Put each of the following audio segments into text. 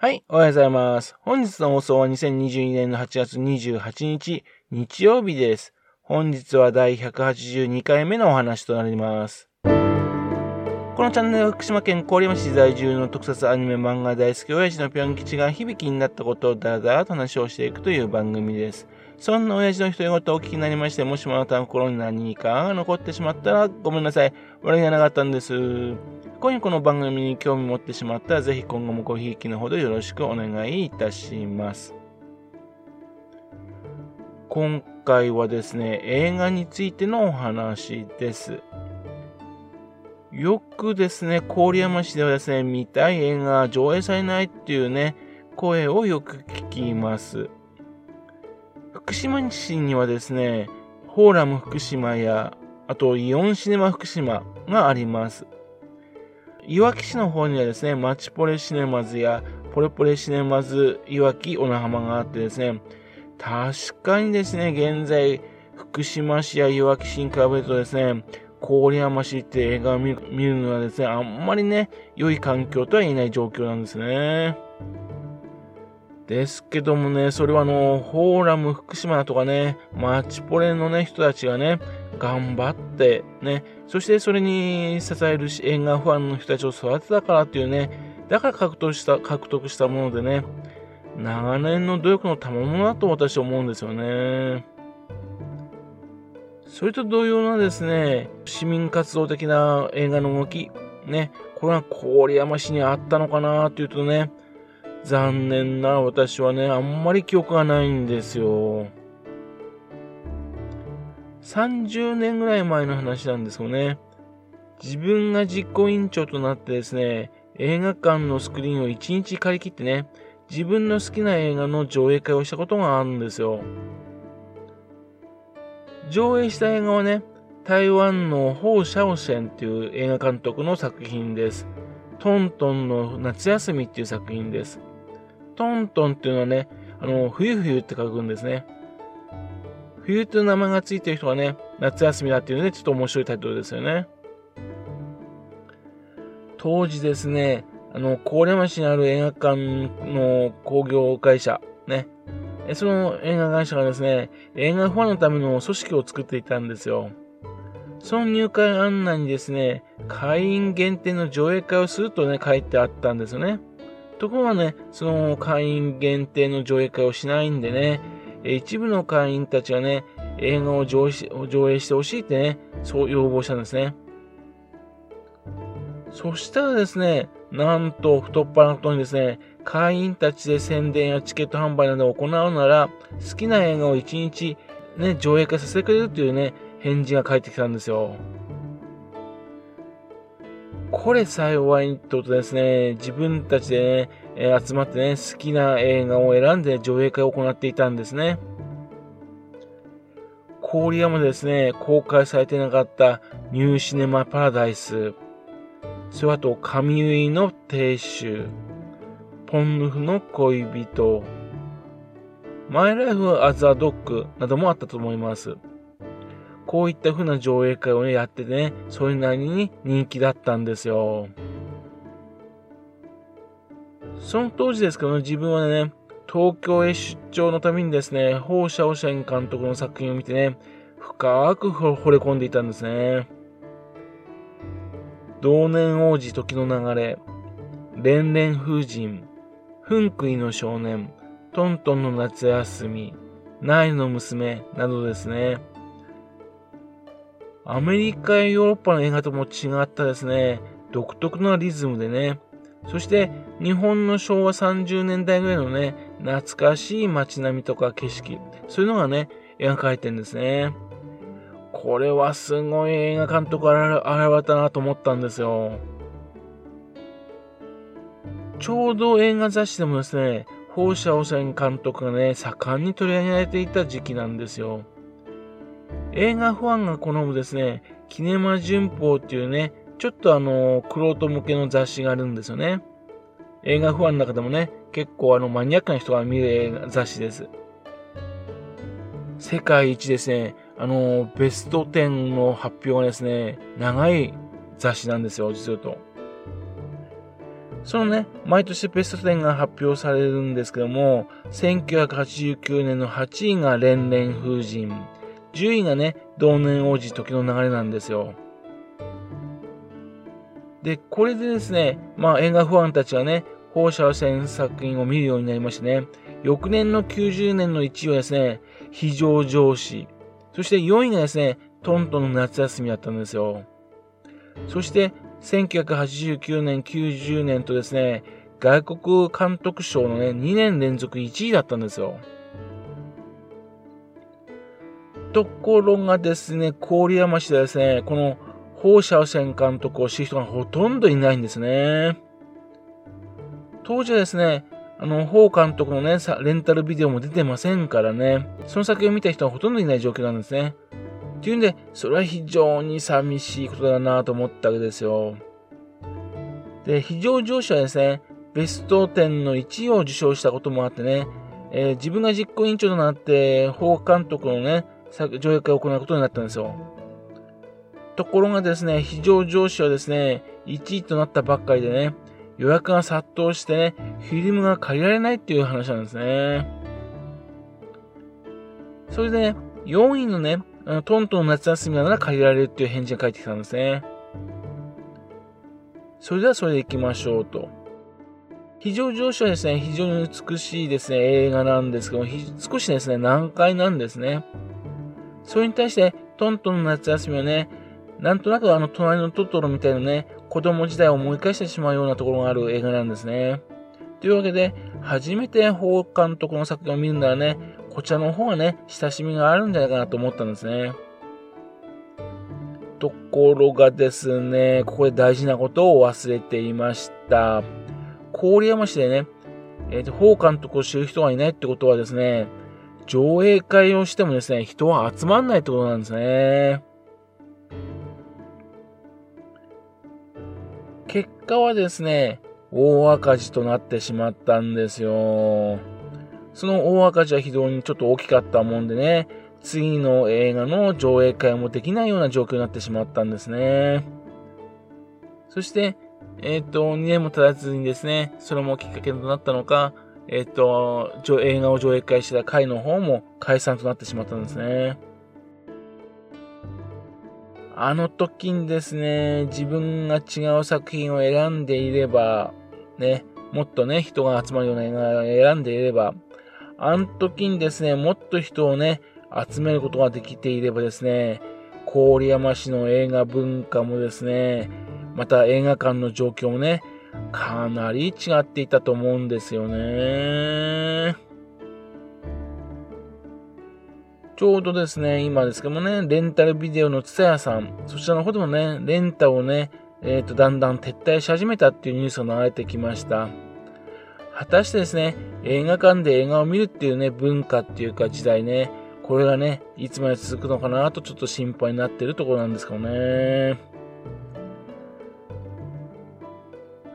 はい、おはようございます。本日の放送は2022年の8月28日、日曜日です。本日は第182回目のお話となります。このチャンネルは福島県郡山市在住の特撮アニメ漫画大好き親父のぴょん吉が響きになったことをだらだらと話をしていくという番組です。そんな親父の独り言をお聞きになりまして、もしもあなたの心に何かが残ってしまったらごめんなさい。悪気がなかったんです。今夜この番組に興味持ってしまったら、ぜひ今後もごひいきのほどよろしくお願いいたします。今回はですね、映画についてのお話です。よくですね、郡山市ではですね、見たい映画が上映されないっていうね、声をよく聞きます。福島市にはですね、フォーラム福島や、あとイオンシネマ福島があります。いわき市の方にはですね、マチポレシネマズやポレポレシネマズいわき小名浜があってですね、確かにですね、現在、福島市やいわき市に比べるとですね、郡山市って映画を見るのはですね、あんまりね、良い環境とは言えない状況なんですね。ですけどもね、それはあの、フォーラム福島とかね、マチポレのね、人たちがね、頑張ってね、そしてそれに支える映画ファンの人たちを育てたからっていうね、だから獲得した、獲得したものでね、長年の努力の賜物だと私は思うんですよね。それと同様なですね、市民活動的な映画の動き、ね、これは郡山市にあったのかなというとね、残念な私はね、あんまり記憶がないんですよ。30年ぐらい前の話なんですよね。自分が実行委員長となってですね、映画館のスクリーンを1日借り切ってね、自分の好きな映画の上映会をしたことがあるんですよ。上映した映画はね、台湾のホウ・シャオシェンっていう映画監督の作品です。トントンの夏休みっていう作品です。トントンっていうのはね、あの、冬冬って書くんですね。冬という名前がついてる人はね、夏休みだっていうので、ちょっと面白いタイトルですよね。当時ですね、あの、郡山市にある映画館の工業会社、ね。その映画会社がですね、映画ファンのための組織を作っていたんですよ。その入会案内にですね、会員限定の上映会をするとね、書いてあったんですよね。ところがね、その会員限定の上映会をしないんでね、一部の会員たちがね、映画を上映してほしいってね、そう要望したんですね。そしたらですね、なんと太っ腹なことにですね、会員たちで宣伝やチケット販売などを行うなら、好きな映画を一日ね、上映会させてくれるっていうね、返事が返ってきたんですよ。これ幸いとですね、自分たちでね、え集まってね、好きな映画を選んで上映会を行っていたんですね。郡山でですね、公開されてなかったニューシネマパラダイス、それあと、神結の亭主、ポンヌフの恋人、マイライフアザドッグなどもあったと思います。こういった風な上映会をね、やっててね、それなりに人気だったんですよ。その当時ですけど、ね、自分はね、東京へ出張のためにですね、放射汚染監督の作品を見てね、深く惚れ込んでいたんですね。同年王子時の流れ、連々風神、フンクイの少年、トントンの夏休み、ナイの娘などですね。アメリカやヨーロッパの映画とも違ったですね、独特なリズムでね、そして日本の昭和30年代ぐらいのね、懐かしい街並みとか景色、そういうのがね、描かれてるんですね。これはすごい映画監督現れたなと思ったんですよ。ちょうど映画雑誌でもですね、放射汚染監督がね、盛んに取り上げられていた時期なんですよ。映画ファンが好むですね、キネマ旬報っていうね、ちょっとあの、クロート向けの雑誌があるんですよね。映画ファンの中でもね、結構あの、マニアックな人が見る雑誌です。世界一ですね、あの、ベスト10の発表がですね、長い雑誌なんですよ、実を言うと。そのね、毎年ベスト10が発表されるんですけども、1989年の8位が連連風神、10位がね、同年王子時の流れなんですよ。で、これでですね、まあ映画ファンたちはね、放射線作品を見るようになりましてね、翌年の90年の1位はですね、非常上司。そして4位がですね、トントンの夏休みだったんですよ。そして、1989年、90年とですね、外国監督賞のね、2年連続1位だったんですよ。ところがですね、郡山市ではですね、この放射線監督を知る人がほとんどいないんですね。当時はですね、あの、法監督のね、レンタルビデオも出てませんからね、その先を見た人はほとんどいない状況なんですね。っていうんで、それは非常に寂しいことだなと思ったわけですよ。で、非常上司はですね、ベスト10の1位を受賞したこともあってね、えー、自分が実行委員長となって、法監督のね、上映会を行うことになったんですよ。ところがですね、非常上司はですね、1位となったばっかりでね、予約が殺到してね、フィルムが借りられないっていう話なんですね。それでね、4位のね、あのトントン夏休みなら借りられるっていう返事が返ってきたんですね。それではそれで行きましょうと。非常上昇はですね、非常に美しいですね、映画なんですけども、少しですね、難解なんですね。それに対して、トントンの夏休みはね、なんとなくあの、隣のトトロみたいなね、子供時代を思い返してしまうようなところがある映画なんですね。というわけで、初めて法監督の作品を見るならね、こちらの方がね、親しみがあるんじゃないかなと思ったんですね。ところがですね、ここで大事なことを忘れていました。郡山市でね、え、ー、と、法監督を知る人がいないってことはですね、上映会をしてもですね、人は集まんないってことなんですね。結果はですね、大赤字となってしまったんですよ。その大赤字は非常にちょっと大きかったもんでね、次の映画の上映会もできないような状況になってしまったんですね。そして、えっ、ー、と、2年も経たずにですね、それもきっかけとなったのか、えっ、と、映画を上映会した会の方も解散となってしまったんですね。あの時にですね、自分が違う作品を選んでいれば、ね、もっとね、人が集まるような映画を選んでいれば、あの時にですね、もっと人をね、集めることができていればですね、郡山市の映画文化もですね、また映画館の状況もね、かなり違っていたと思うんですよね。ちょうどですね、今ですけどもね、レンタルビデオのツタヤさん、そちらの方でもね、レンタをね、えっ、ー、と、だんだん撤退し始めたっていうニュースが流れてきました。果たしてですね、映画館で映画を見るっていうね、文化っていうか時代ね、これがね、いつまで続くのかなとちょっと心配になってるところなんですけどね。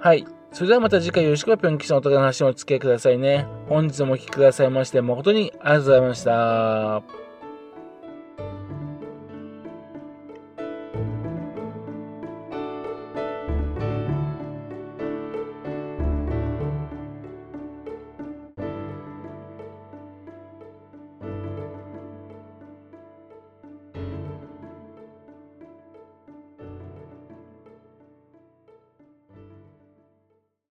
はい。それではまた次回よろしくぴょん吉のお互いの話をお付き合いくださいね。本日もお聴きくださいまして誠にありがとうございました。